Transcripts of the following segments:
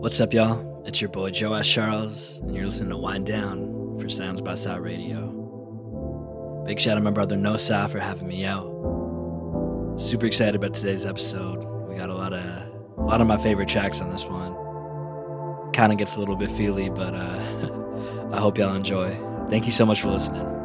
What's up, y'all? It's your boy Joe S. Charles, and you're listening to Wind Down for Sounds by Side Radio. Big shout out to my brother Nosa for having me out. Super excited about today's episode. We got a lot of a lot of my favorite tracks on this one. Kind of gets a little bit feely, but uh, I hope y'all enjoy. Thank you so much for listening.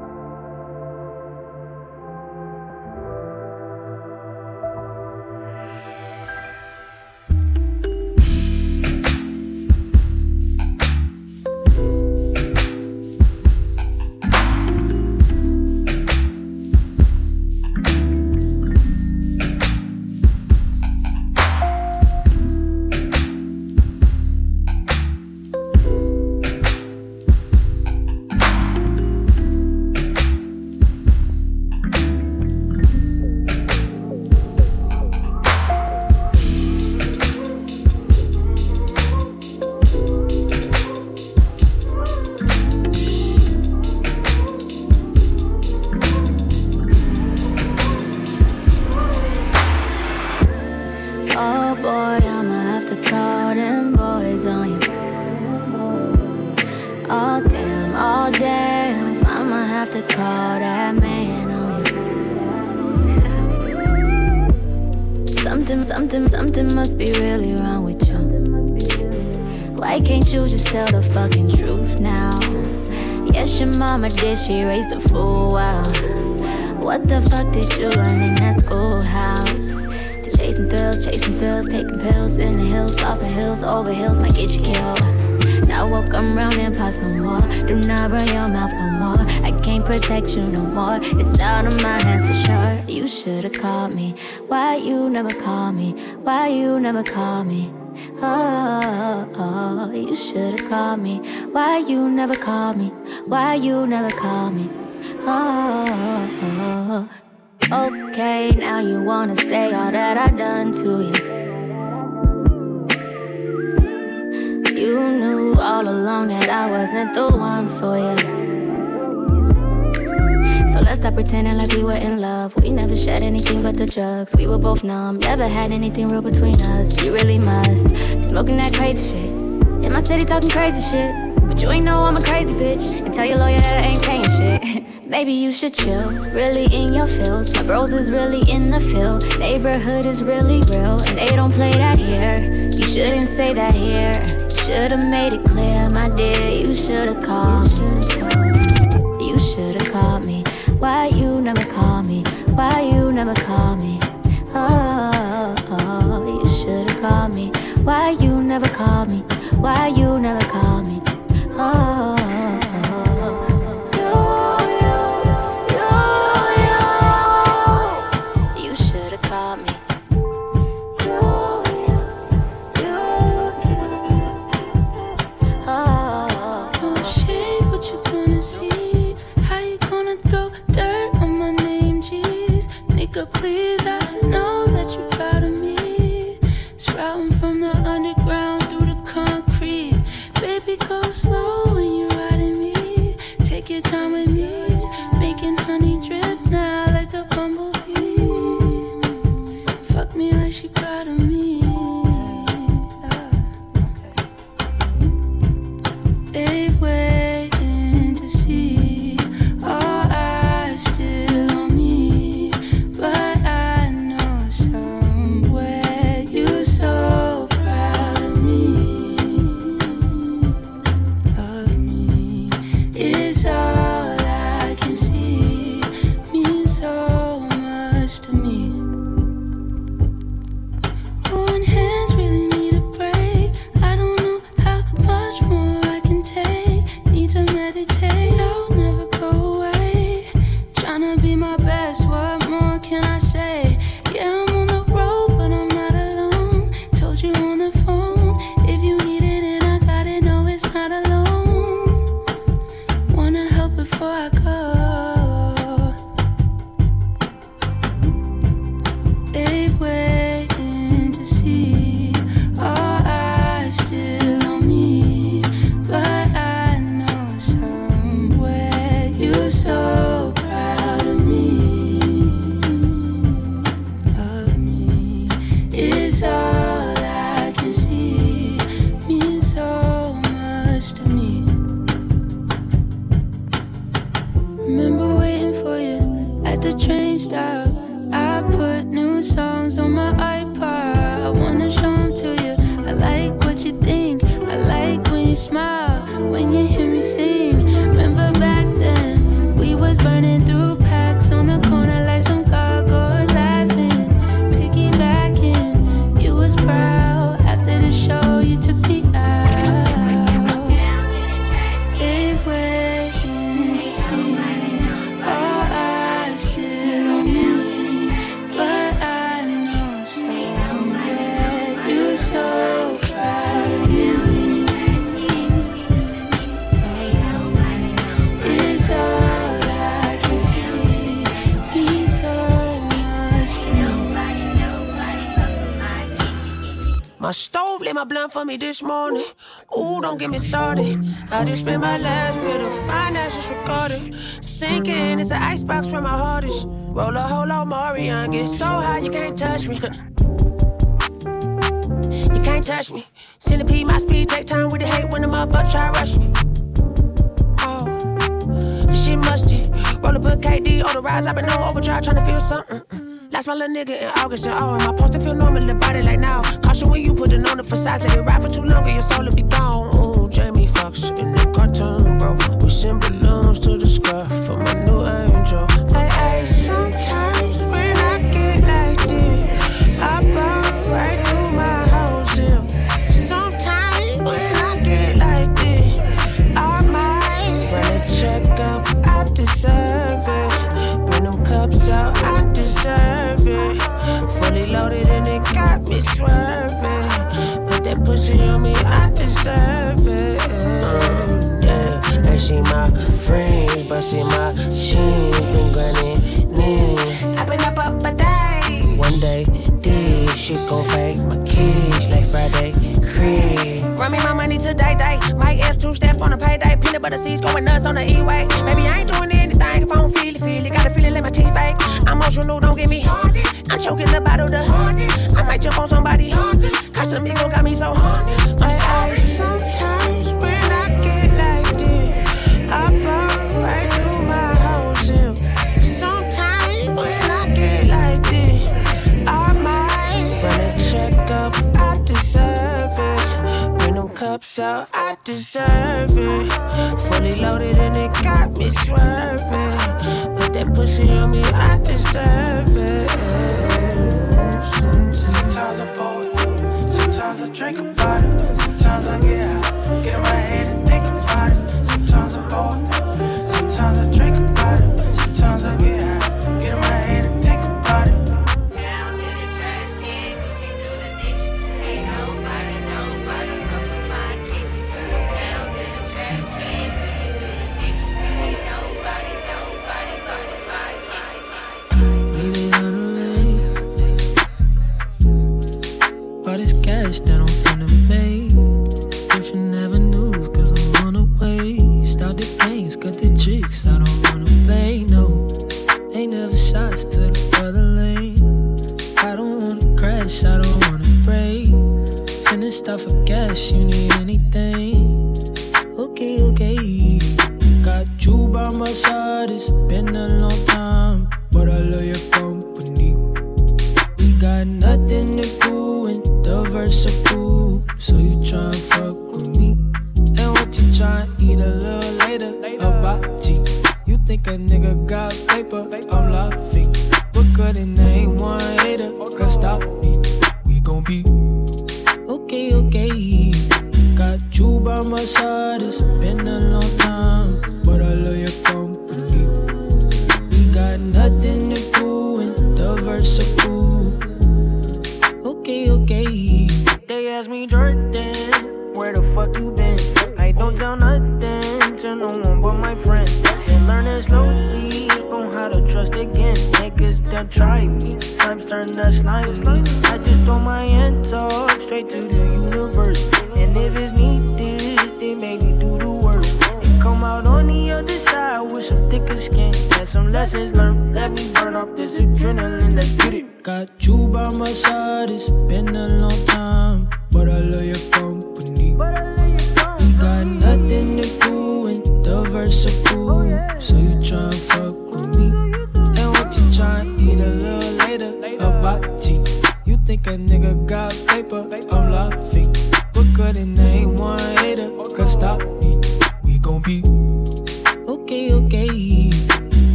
Wow. What the fuck did you learn in that schoolhouse? To chasing thrills, chasing thrills, taking pills in the hills, lost in hills, over hills might get you killed. Now walk around and pass no more. Do not run your mouth no more. I can't protect you no more. It's out of my hands for sure. You should've called me. Why you never call me? Why you never call me? Oh, oh, you should've called me. Why you never call me? Why you never call me? Oh, okay, now you wanna say all that I done to you. You knew all along that I wasn't the one for you. So let's stop pretending like we were in love. We never shared anything but the drugs. We were both numb, never had anything real between us. You really must be smoking that crazy shit. In my city talking crazy shit. But you ain't know I'm a crazy bitch. And tell your lawyer that I ain't paying shit. Maybe you should chill, really in your feels. My bros is really in the field. Neighborhood is really real, and they don't play that here. You shouldn't say that here. Should've made it clear, my dear. You should've called me. You should've called me. Why you never call me? Why you never call me? Oh, oh you should've called me. Why you never call me? Why you never call me? Oh, me this morning. Ooh, don't get me started. I just spent my last bit of finances recorded. Sinking, it's an icebox where my heart is. Roll a whole lot, Marion. Get so high, you can't touch me. you can't touch me. Centipede, my speed, take time with the hate when the motherfucker try rush me. Oh, she musty. Roll a book, KD on the rise, I've been on overdrive trying to feel something. Lost my little nigga in August and all. My poster feel normal about it like now. Caution when you putting on the facade, let it ride for too long and your soul will be gone. Ooh. E-Way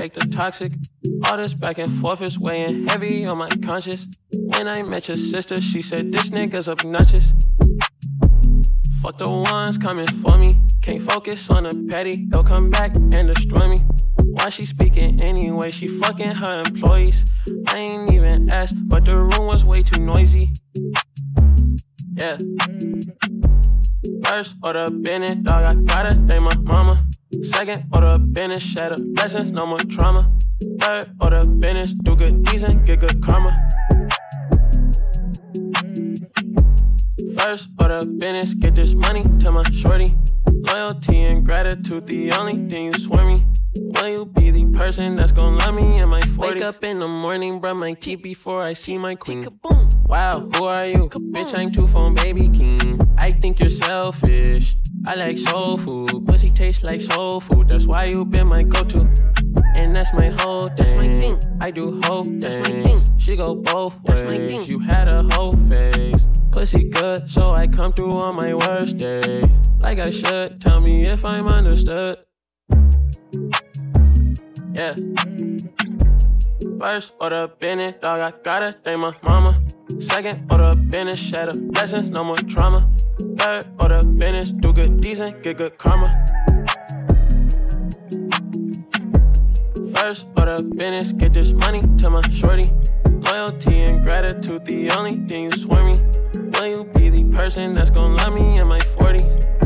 shake the toxic. All this back and forth is weighing heavy on my conscience. When I met your sister, she said this nigga's obnoxious. Fuck the ones coming for me. Can't focus on the petty, they'll come back and destroy me. Why she speaking anyway? She fucking her employees. I ain't even asked, but the room was way too noisy. Yeah. First order business, dog, I gotta thank my mama. Second order business, shatter blessings, no more trauma. Third order business, do good deeds and get good karma. First order business, get this money to my shorty. Loyalty and gratitude, the only thing you swear me. Will you be the person that's gonna love me in my 40s? Wake up in the morning, brush my teeth before I see my queen. Wow, who are you? Bitch, I'm two phone baby king. I think you're selfish. I like soul food. Pussy tastes like soul food. That's why you been my go-to. And that's my whole thing. That's my thing. I do whole that's my thing. She go both ways. That's my thing. You had a whole face. Pussy good, so I come through on my worst day. Like I should. Tell me if I'm understood. Yeah. First order business, dog, I gotta thank my mama. Second order of business, shatter blessings, no more trauma. Third order business, do good and get good karma. First order business, get this money to my shorty. Loyalty and gratitude, the only thing you swear me. Will you be the person that's gonna love me in my 40s?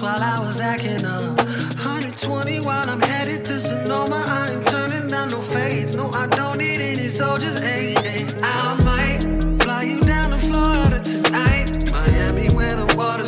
While I was acting up. 120 while I'm headed to Sonoma. I ain't turning down no fades. No, I don't need any soldiers, ayy. ayy. I might fly you down to Florida tonight. Miami, where the water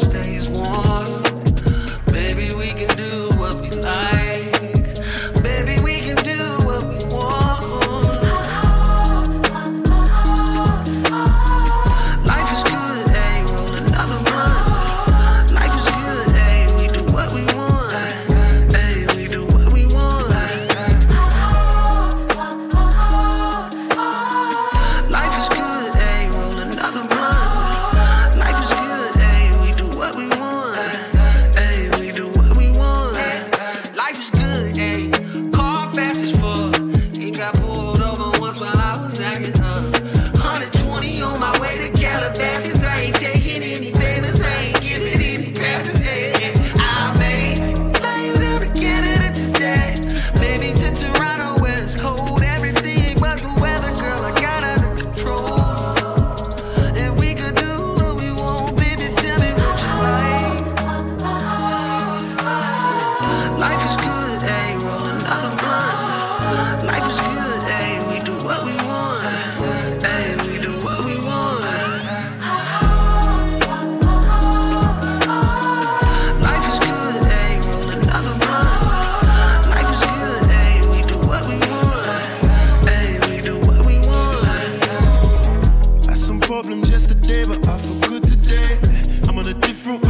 some problems yesterday, but I feel good today. I'm on a different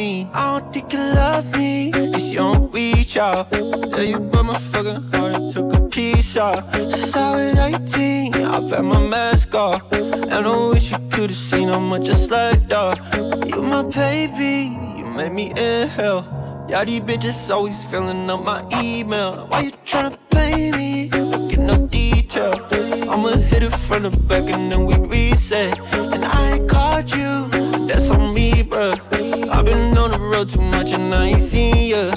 me. I don't think you love me, it's you don't reach out. Tell you about my fucking heart, it took a peace out. Since I was 18, I've had my mask off. And I wish you could've seen how much I slacked off. You my baby, you made me inhale. Y'all these bitches always filling up my email. Why you been on the road too much and I ain't seen ya.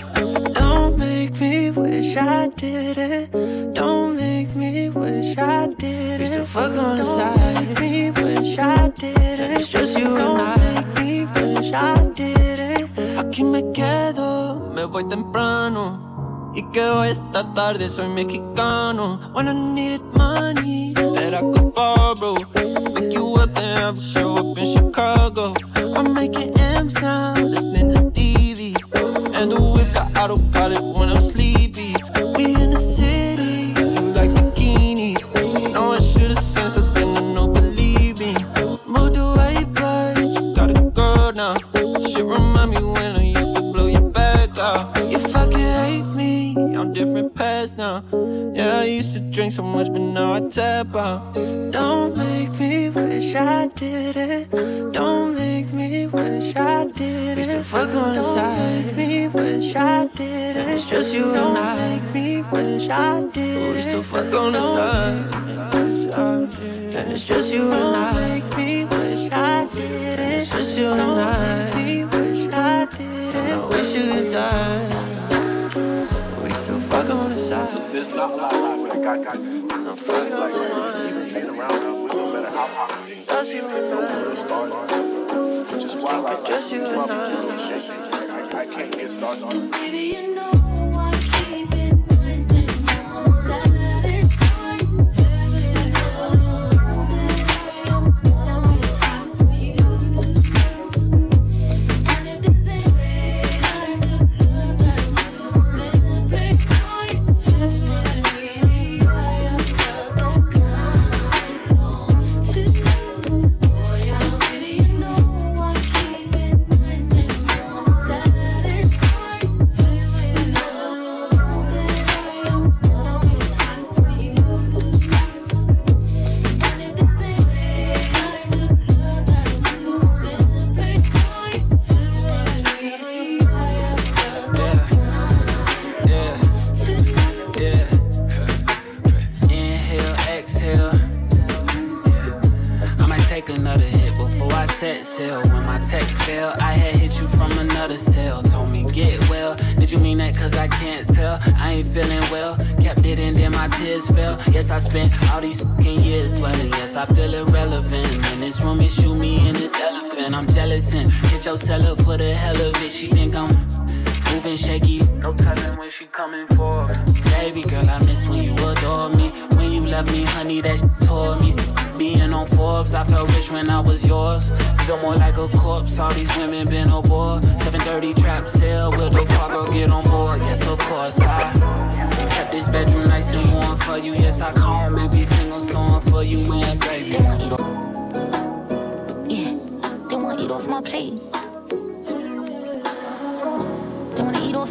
Don't make me wish I did it. Don't make me wish I did it. We still fuck on the side. Make me wish I did it. It's just you and I. Make me wish I did it. Aquí me quedo, me voy temprano. Y que hoy esta tarde soy mexicano. When I needed money that I could borrow. Pick you up and have a show up in Chicago. I'm making M's now, so much, but now I tap out. Don't make me wish I did it. I did. We still fuck on the side. And it's just you and I. Make me wish I did it. It's just you and I. Make me wish I did it. I wish you could die. We still fuck on the side. There's not a lot of time, but I got, got I'm fucking on the side. being around with no matter how hot is. Just you and I. Which is why I Just you and I. I, can't get started. Baby,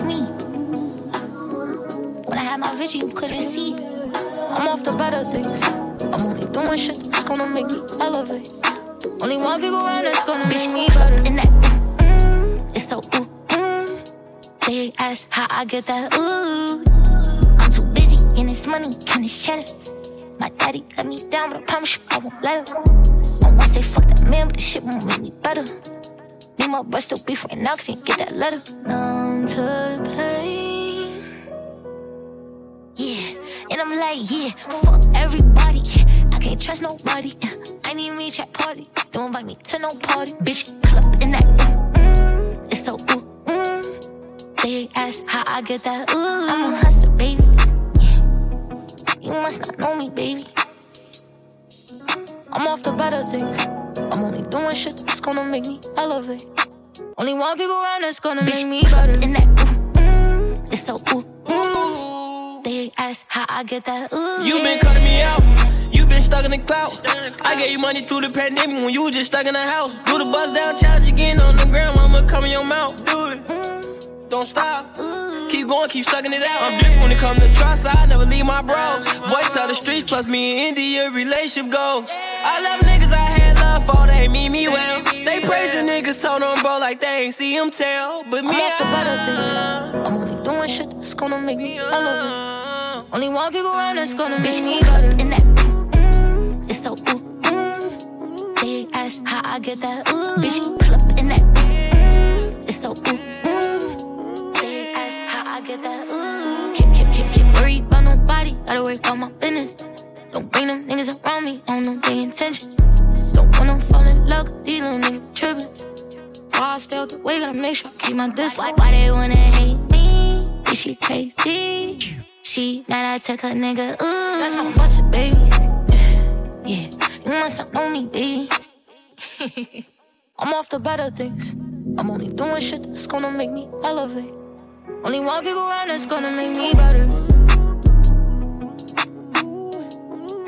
me. When I had my vision, you couldn't see. I'm off the better things. I'm only doing shit that's gonna make me elevate. Only one people around that's gonna make me better. In that, mm, it's so ooh, mm. They ask how I get that ooh. I'm too busy getting this money, getting this cheddar. My daddy let me down, but I promise you I won't let him. I want to say fuck that man, but this shit won't make me better. Need my breast to be for he ain't get that letter. Numb to the pain. Yeah, and I'm like, yeah, fuck everybody. I can't trust nobody. I need me a trap party. Don't invite me to no party. Bitch, up in that. Mm, mm, it's so ooh, mm. They ask how I get that ooh. I'm a hustler, baby. You must not know me, baby. I'm off the better things. I'm only doing shit that's gonna make me elevate. Only one people around that's gonna make me better. In that ooh, mm, it's so ooh, mm. They ask how I get that ooh. You been yeah. cutting me out. You been stuck in the clout. I gave you money through the pandemic when you was just stuck in the house. Do the bust down challenge again on the ground. I'ma come in your mouth. Do it. Don't stop. Keep going, keep sucking it out. I'm different when it comes to trust, I never leave my bro. Voice of the streets, plus me and India relationship goals. I love niggas I had they mean me well. They praise the niggas, told them bro like they ain't see him tell. But me, I'm the better things. I'm only doing shit that's gonna make me elevate. Only want people around that's gonna make me better. In that, mm, it's so ooh, mm. They ask how I get that ooh. Bitch, pull up in that, mm, it's so ooh, mm. They ask how I get that ooh. Keep, keep, keep, keep worried about nobody. Gotta worry about my business. Don't bring them niggas around me. I don't know their intentions. With these little niggas trippin'. Why I stay out the way, gotta make sure I keep my distance. Why, they wanna hate me? Is she crazy? She, now I take her nigga, ooh. That's how I bust it, baby. Yeah, you must have known me, baby. I'm off the better things. I'm only doing shit that's gonna make me elevate. Only one people around that's gonna make me better.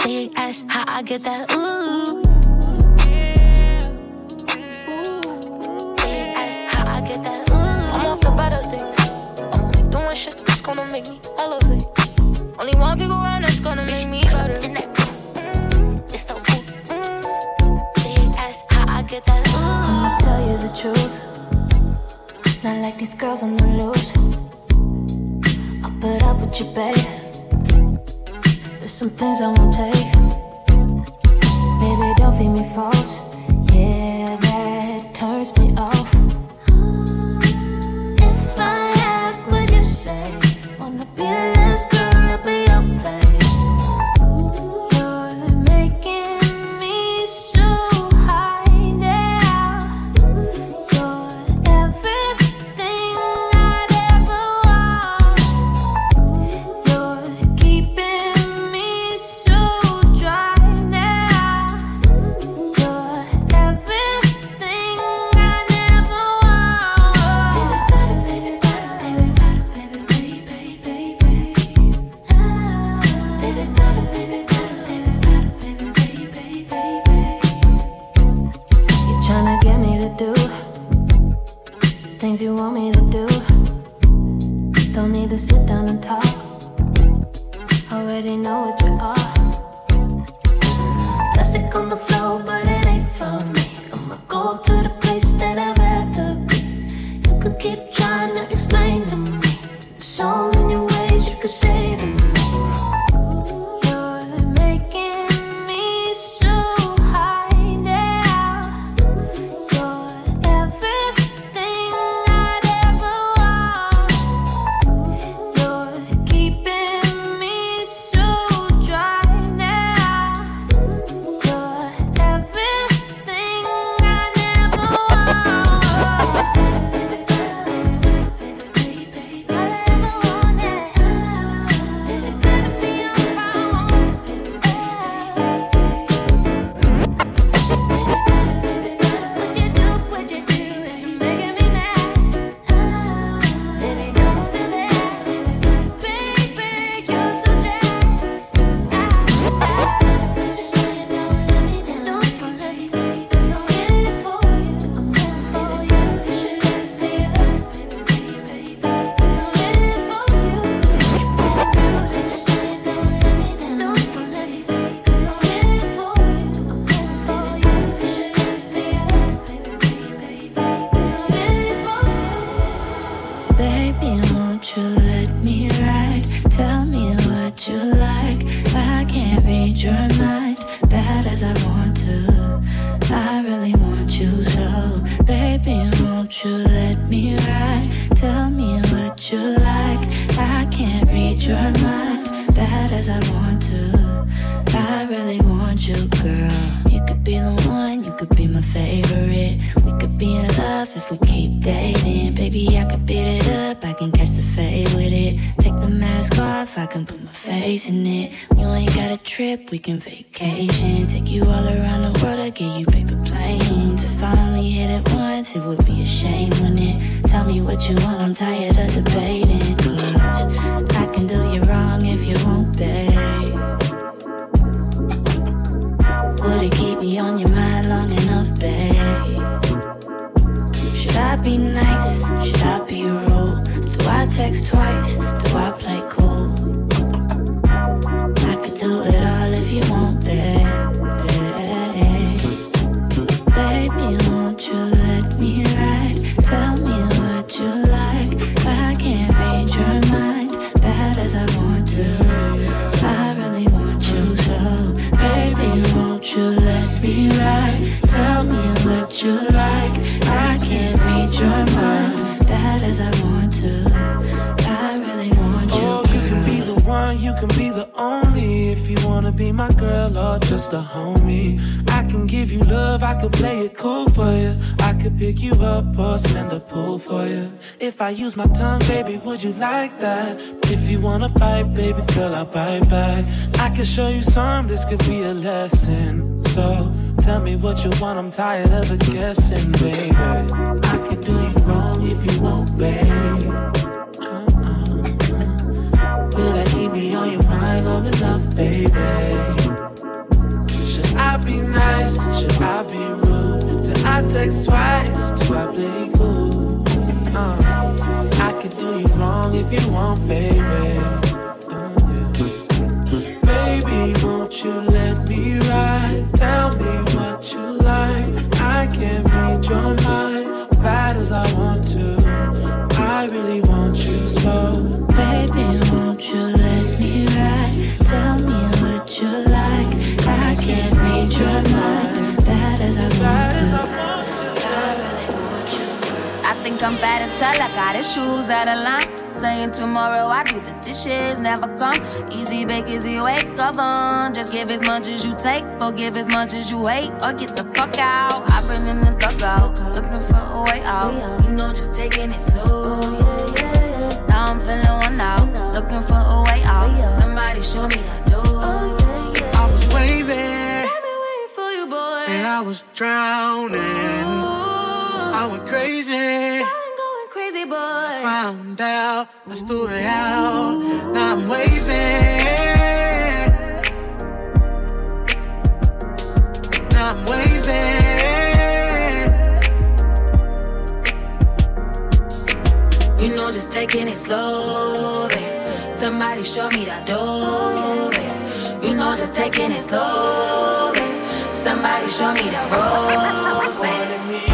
They ask how I get that ooh. Doing shit that's gonna make me elevate. Only want people around that's gonna make me better. In that, mm, it's so ooh, mm. They ask how I get that ooh. I'ma tell you the truth. Not like these girls on the loose. I'll put up with you, babe. There's some things I won't take. Baby, don't feed me false. Yeah, that turns me off. 别 be my girl or just a homie? I can give you love, I could play it cool for you. I could pick you up or send a pull for you. If I use my tongue, baby, would you like that? If you wanna bite, baby girl, I'll bite back. I can show you some, this could be a lesson. So tell me what you want, I'm tired of the guessing, baby. I could do you wrong if you won't, babe. Uh-uh. Will that keep me on your mind long enough, baby? Should I be nice? Should I be rude? Did I text twice? Do I play cool? Uh, I could do you wrong if you want, baby. Baby, won't you let me ride? Tell me what you like. I can't read your mind, bad as I want to. I really want you so. Baby, won't you as I want to. I think I'm bad as hell, I got his shoes out of line. Saying tomorrow I do the dishes, never come. Easy bake, easy wake up on. Just give as much as you take, forgive as much as you hate, or get the fuck out. I've been in the dugout, looking for a way out. You know, just taking it slow. Now I'm feeling one out, looking for a way out. Somebody show me the door. I was drowning. I went crazy. I'm going crazy, boy. Found out, let's do it out. Now I'm waving. Now I'm waving. You know, just taking it slow, babe. Somebody show me that door, oh, babe. You know, just taking it slow, Show me that rose,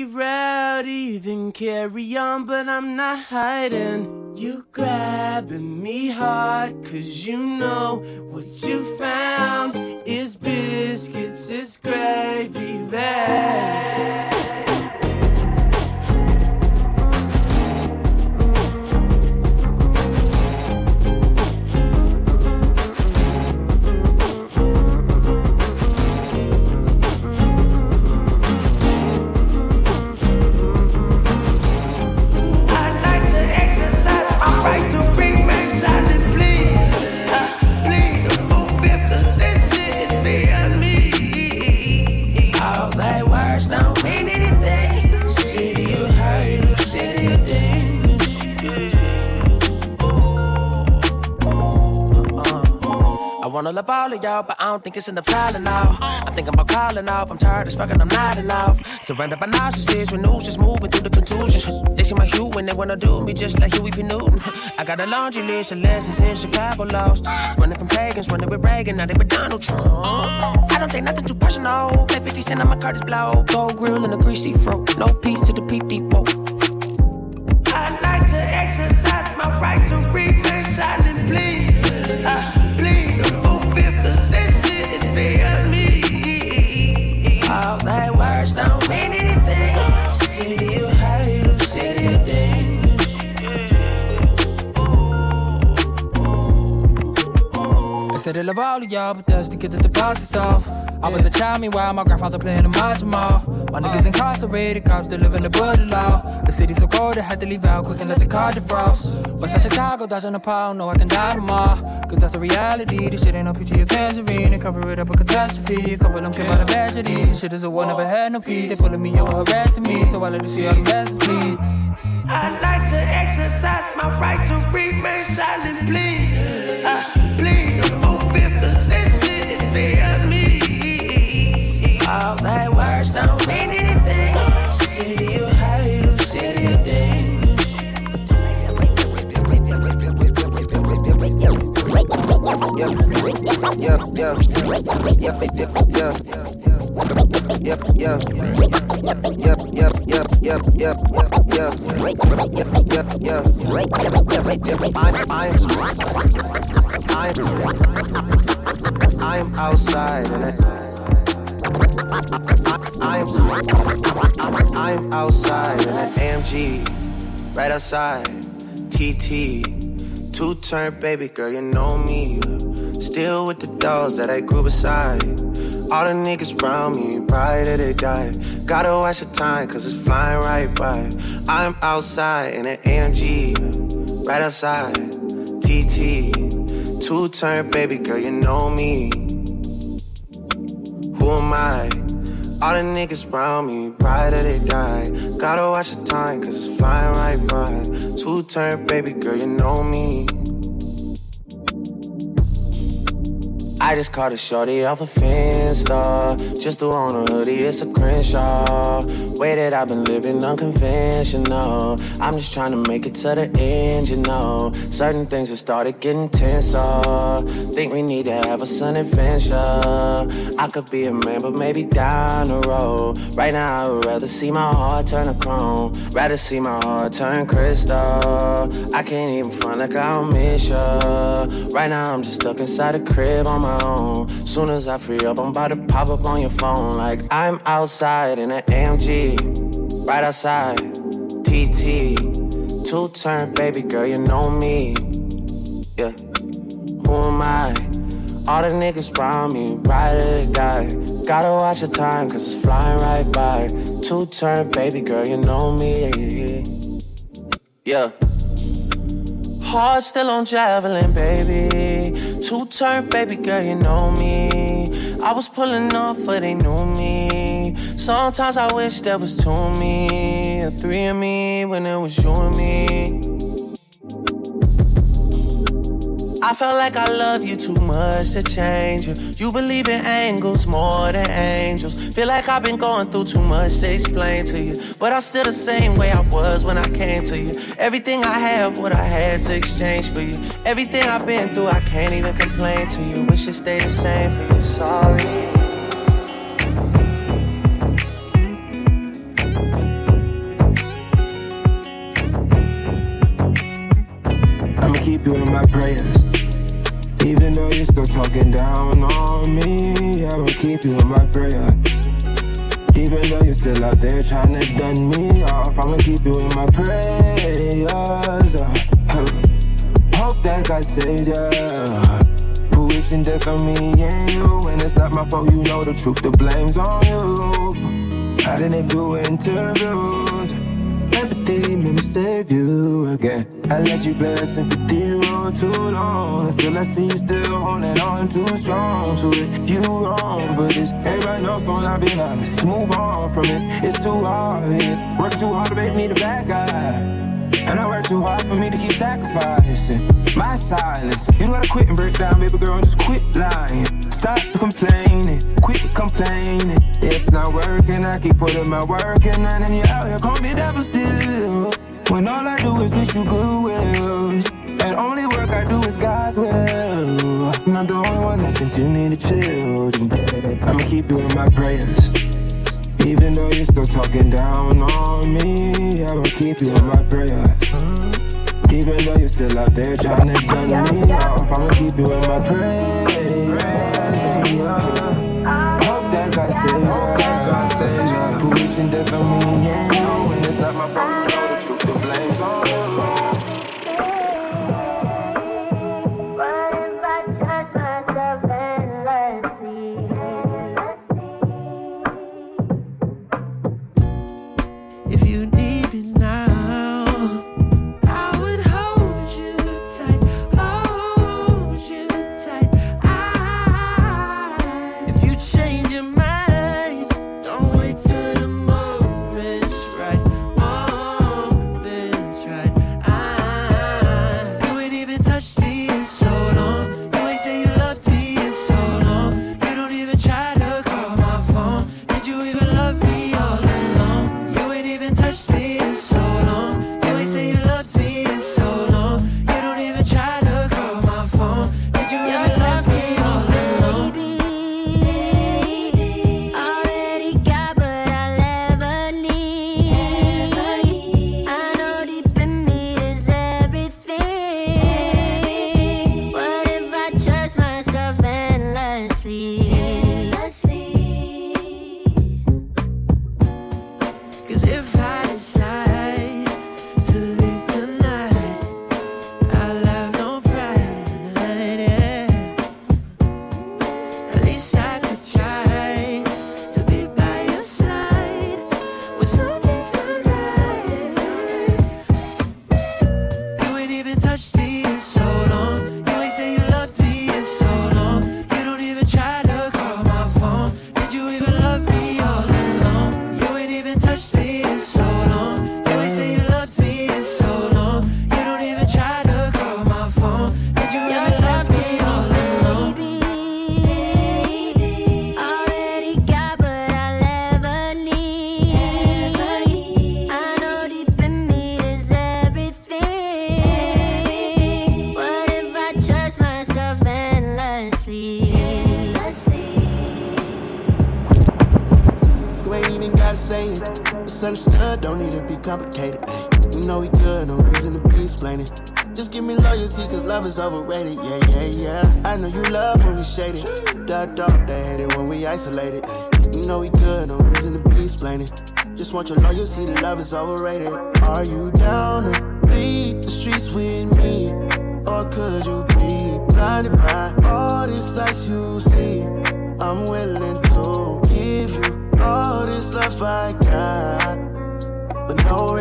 I rowdy, then carry on, but I'm not hiding. You grabbing me hard, cause you know what you found is biscuits, it's gravy bag. All of y'all, but I don't think it's enough silent now. I'm thinking about calling off. I'm tired as fucking, I'm not enough. Surrounded by narcissists with news just moving through the contusions. They see my hue when they wanna do me just like Huey P. Newton. I got a laundry list of lessons in Chicago lost. Running from pagans, running with Reagan, now they with Donald Trump. I don't take nothing too personal. Play 50 cent on my card is blow. Gold grill and a greasy fro. No peace to the peep deep I love all of y'all, but that's to get the deposits off. I was a child, meanwhile, my grandfather playing the Majima. My niggas incarcerated, cops still living the blood law. The city so cold, I had to leave out quick and let the car defrost. West side Chicago, dodging the pound, know I can die tomorrow. Cause that's a reality, this shit ain't no PG or tangerine. They cover it up a catastrophe. A couple of them came out of tragedy. This shit is a war, never had no peace. They pulling me over, harassing me, so I let them see all the masses bleed. I like to exercise my right to remain silent, please. I'm outside and I'm I'm outside in an AMG, right outside. TT, two turn baby girl, you know me. Still with the dolls that I grew beside. All the niggas around me, right till they die. Gotta watch the time, cause it's flying right by. I'm outside in an AMG, right outside. TT, two turn baby girl, you know me. Who am I? All the niggas around me, right till they die. Gotta watch the time, cause it's flying right by. Two turn baby girl, you know me. I just caught a shorty off a Finsta. Just threw on a hoodie, it's a Crenshaw. Way that I've been living unconventional. I'm just trying to make it to the end, you know. Certain things have started getting tenser. Think we need to have a sun adventure. I could be a man, but maybe down the road. Right now, I would rather see my heart turn to chrome. Rather see my heart turn crystal. I can't even front like I don't miss ya. Right now, I'm just stuck inside a crib on my own. Soon as I free up, I'm about to pop up on your phone. Like I'm outside in an AMG, right outside. TT, two turn baby girl, you know me. Yeah, who am I? All the niggas around me, right till they die. Gotta watch your time, cause it's flying right by. Two turn baby girl, you know me. Yeah. Heart still on javelin, baby. Two turn, baby girl, you know me. I was pulling off, but they knew me. Sometimes I wish there was two me, or three of me, when it was you and me. I felt like I love you too much to change you. You believe in angles more than angels. Feel like I've been going through too much to explain to you. But I'm still the same way I was when I came to you. Everything I have, what I had to exchange for you. Everything I've been through, I can't even complain to you. Wish it stayed the same for you. Sorry. Keep you in my prayers. Even though you're still talking down on me, I'ma keep you in my prayer. Even though you're still out there trying to dun me off, I'ma keep you in my prayers. Uh, hope that God saves ya. Wishing death on me and you, and it's not my fault. You know the truth, the blame's on you. I didn't do interviews. Empathy made me save you again. I let you play a sympathy role too long. And still I see you still holding on too strong to it. You wrong for this. Everybody knows so I've been honest. Move on from it. It's too obvious. Work too hard to make me the bad guy. And I work too hard for me to keep sacrificing my silence. You gotta quit and break down, baby girl, and just quit lying. Stop complaining, quit complaining. It's not working, I keep putting my work in, and then you out here call me devil still. When all I do is wish you good will. And only work I do is God's will. And I'm not the only one that thinks you need a chill. I'ma keep doing my prayers. Even though you're still talking down on me, I'ma keep you in my prayers. Even though you're still out there trying to gun me off, I'ma keep you in my prayers. Hope that God saves ya. For reaching death on me, yeah. When it's not my the truth, the blame's on shaded. The dark, they hate it when we isolated. You know we good, no reason to be explaining. Just want your loyalty, love is overrated. Are you down to bleed the streets with me? Or could you be blinded by all this sights you see? I'm willing to give you all this love I got. But no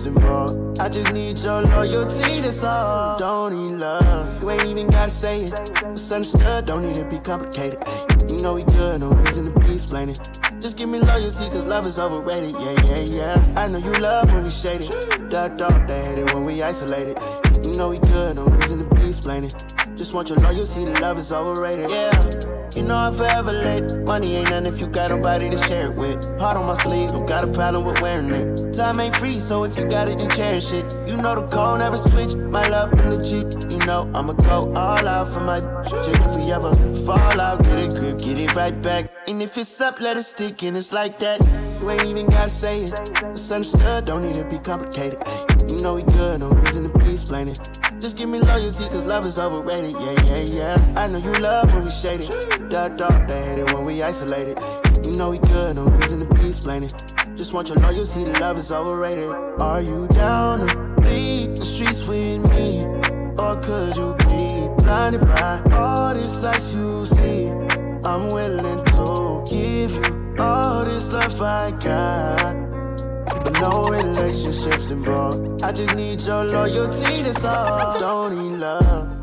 relationships involved. I just need your loyalty, that's all. Don't need love. You ain't even gotta say it. It's understood, don't need to be complicated. Ay, you know we good, no reason to be explaining. Just give me loyalty, cause love is overrated. Yeah, yeah, yeah. I know you love when we shaded. The dark, they hate it when we isolated. You know we good, no reason to be explaining. Just want your loyalty, the love is overrated. Yeah. You know I'm forever late. Money ain't nothing if you got nobody to share it with. Heart on my sleeve, don't got a problem with wearing it. Time ain't free, so if you got it, then cherish it. You know the code never switch. My love been legit. You know I'ma go all out for my chick. If we ever fall out, get it grip, get it right back. And if it's up, let it stick, and it's like that. You ain't even gotta say it. It's understood, don't need to be complicated. Ay, you know we good, no reason to be explaining. Just give me loyalty, cause love is overrated. Yeah, yeah, yeah. I know you love when we shaded. The dark, they hate it when we isolated. You know we good, no reason to be explaining. Just want your loyalty, the love is overrated. Are you down to bleed the streets with me? Or could you be blinded by all this sights you see? I'm willing to give you all this love I got. But no relationships involved. I just need your loyalty, that's all. Don't need love.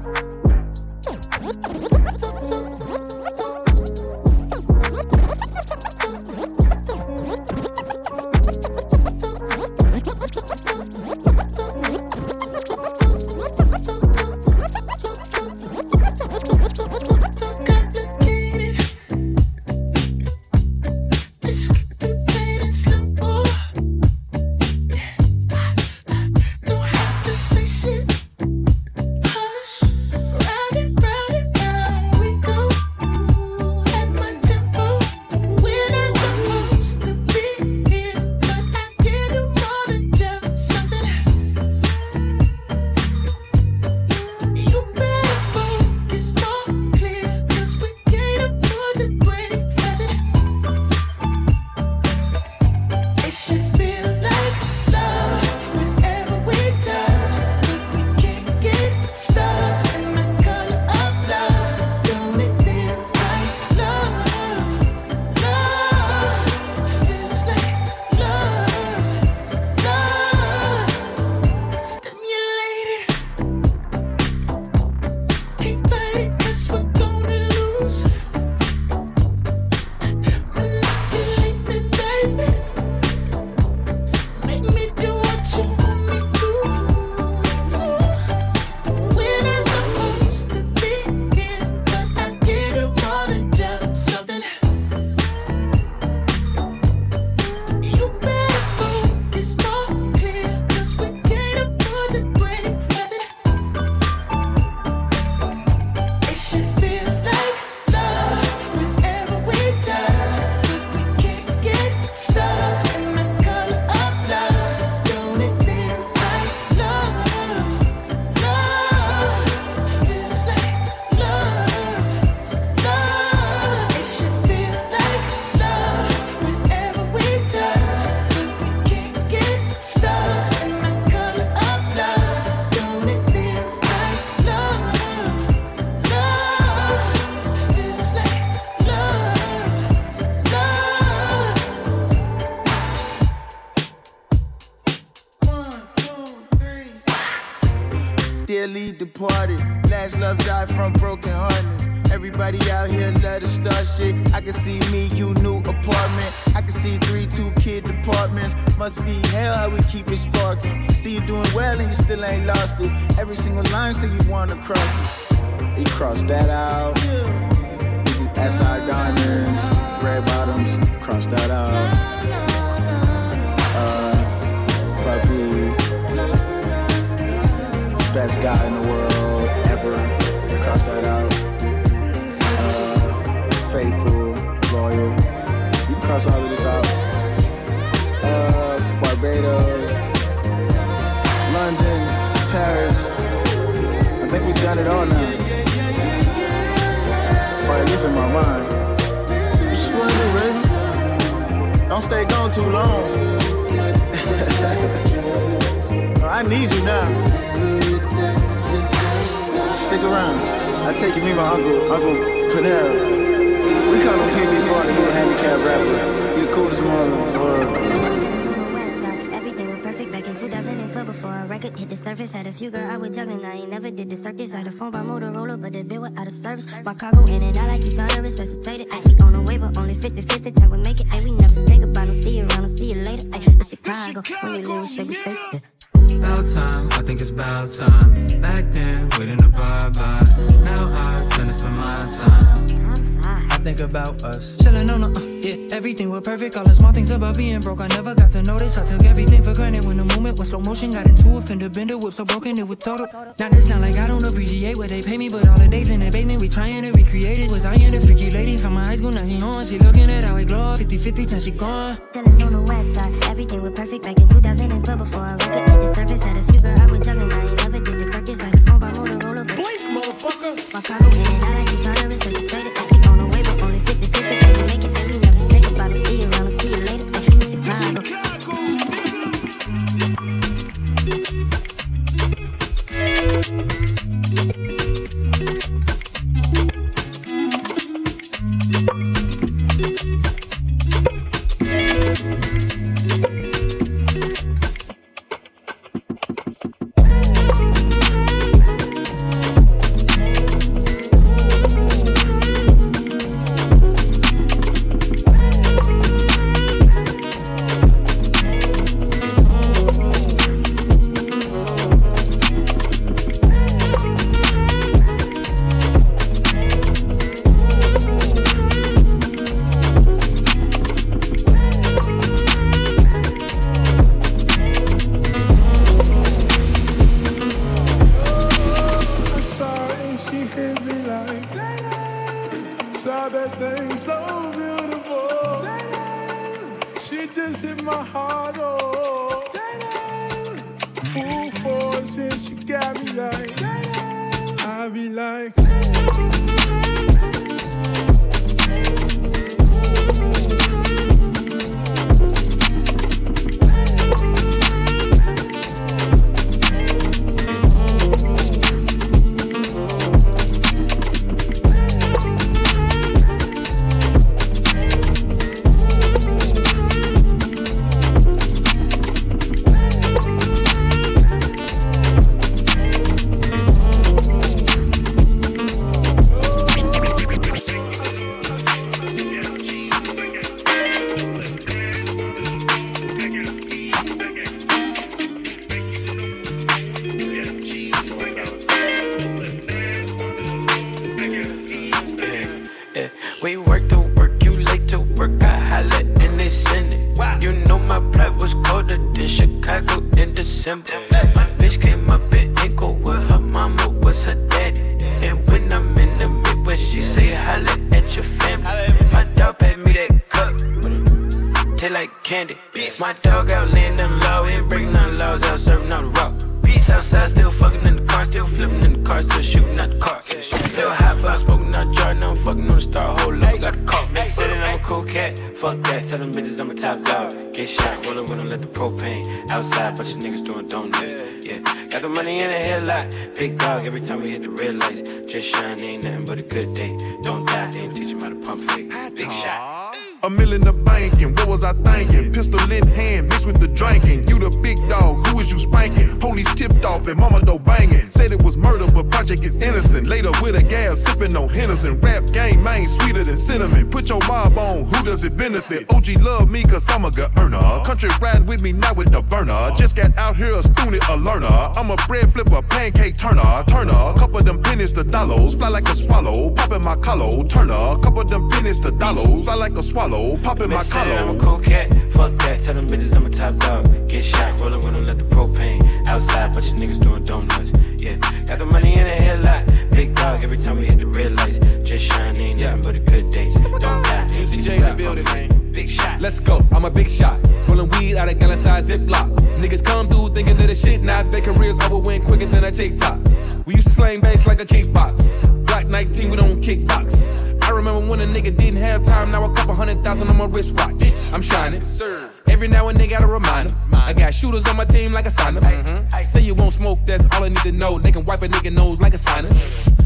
Departed. Last love died from broken heartness. Everybody out here love to start shit. I can see me, you, new apartment. I can see three, two kid departments. Must be hell how we keep it sparking. See you doing well and you still ain't lost it. Every single line say you wanna cross it. He crossed that out. These SI diamonds, red bottoms, cross that out. Best guy in the world ever, cross that out. Uh, faithful, loyal, you can cross all of this out. Uh, Barbados, London, Paris. I think we've done it all now. Or at least in my mind. Don't stay gone too long. I need you now. Stick around. I take you, me, my uncle, Uncle Panel. We call him PB Martin, little handicap rapper. He the coolest mother in the world. Perfect back in 2012 before a record hit the surface. Had a few girl I was juggling, I ain't never did the circus. Had a phone by Motorola, but the bill was out of service. My cargo in and out like you trying to resuscitate it. Ay, on the way, but only 50 50 chance we make it. Ay, we never say goodbye, no see you around, no see you later. Ay, it's Chicago, when you live, say we safe. Yeah. About time, I think it's about time. Back then, waiting to bye bye. Now I turn to spend my time. I think about us. Chillin' on the, uh, yeah, everything was perfect. All the small things about being broke, I never got to notice. I took everything for granted when the moment was slow motion. Got into a fender bender, whip so broken it was total. Now this sound like I don't appreciate what they pay me, but all the days in the basement, we trying to recreate it. Was I in the freaky lady from my high school? Now she on, she looking at how it glow. 50 50, now she gone. Chillin' on the west side, everything was perfect back in 2012 before a record at the surface. Had a few girl I was juggling, I ain't never did the circus. Had a phone by Motorola, but Blink, motherfucker. My cargo in and out like you trying to resuscitate it. Full force and she got me like I be like Big shot. A mill in the banking, what was I thinking? Pistol in hand, mixed with the drinking. You the big dog, who is you spanking? Police tipped off and mama though banging. Said it was murder, but project is innocent. Later with a gas, sipping on Henderson. Rap game, man, sweeter than cinnamon. Put your mob on, who does it benefit? OG love me, cause I'm a good earner. Country riding with me now with the burner. Just got out here a student, a learner. I'm a bread flipper, pancake turner. Turner, couple of them pennies to dollars. Fly like a swallow, pop in my collar. Turner, couple of them pennies to dollars. Fly like a swallow, pop in my Bitch said I'm a cool cat. Fuck that. Tell them bitches I'm a top dog. Get shot, rollin' when I let the propane outside. Bunch of niggas doing donuts. Yeah, got the money in a headlight. Big dog every time we hit the red lights. Just shine, ain't nothing but a good days. Don't die. Juicy J in the building, man. Big shot. Let's go, I'm a big shot. Rolling weed out of gallon size Ziploc. Niggas come through thinking that the shit now. Their careers over went quicker than a TikTok. We used to slang bass like a kickbox. Black 19, we don't kickbox. I remember when a nigga didn't have time, now a couple hundred thousand on my wristwatch. I'm shining. Every now and then gotta remind 'em. I got shooters on my team like a signer. Mm-hmm. Say you won't smoke, that's all I need to know. They can wipe a nigga nose like a signer.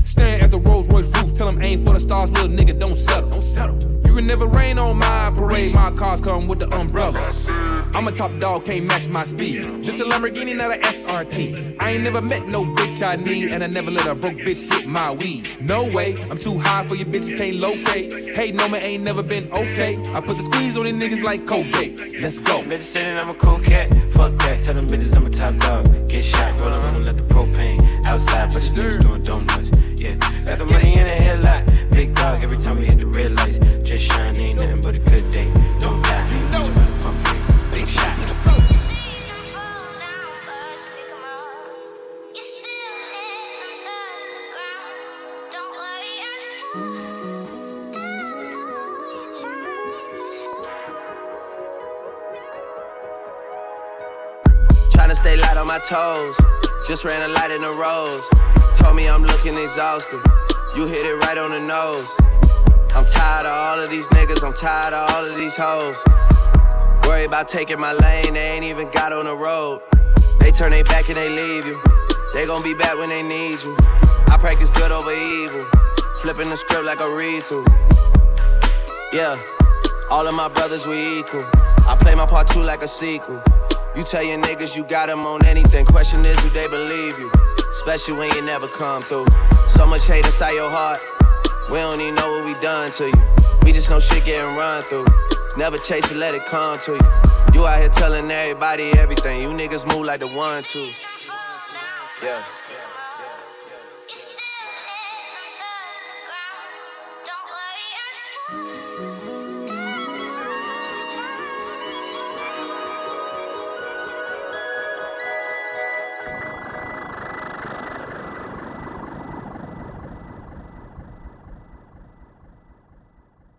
Stand at the Rolls Royce roof, tell tell 'em aim for the stars, little nigga, don't settle. Don't settle. You can never rain on my parade, my cars come with the umbrellas. I'm a top dog, can't match my speed. This a Lamborghini, not a SRT. I ain't never met no bitch I need, and I never let a broke bitch hit my weed. No way, I'm too high for your bitch, can't locate. Hey, no man ain't never been okay. I put the squeeze on these niggas like Kobe. Let's go. Bitches saying I'm a cool cat. Fuck that. Tell them bitches I'm a top dog. Get shot, roll around and let the propane outside. Bunch of niggas doing donuts. Toes. Just ran a light in the rose. Told me I'm looking exhausted. You hit it right on the nose. I'm tired of all of these niggas. I'm tired of all of these hoes. Worry about taking my lane. They ain't even got on the road. They turn their back and they leave you. They gon' be back when they need you. I practice good over evil. Flipping the script like a read through. Yeah, all of my brothers we equal. I play my part too like a sequel. You tell your niggas you got them on anything. Question is, do they believe you? Especially when you never come through. So much hate inside your heart. We don't even know what we done to you. We just know shit getting run through. Never chase it, let it come to you. You out here telling everybody everything. You niggas move like the one, two. Yeah.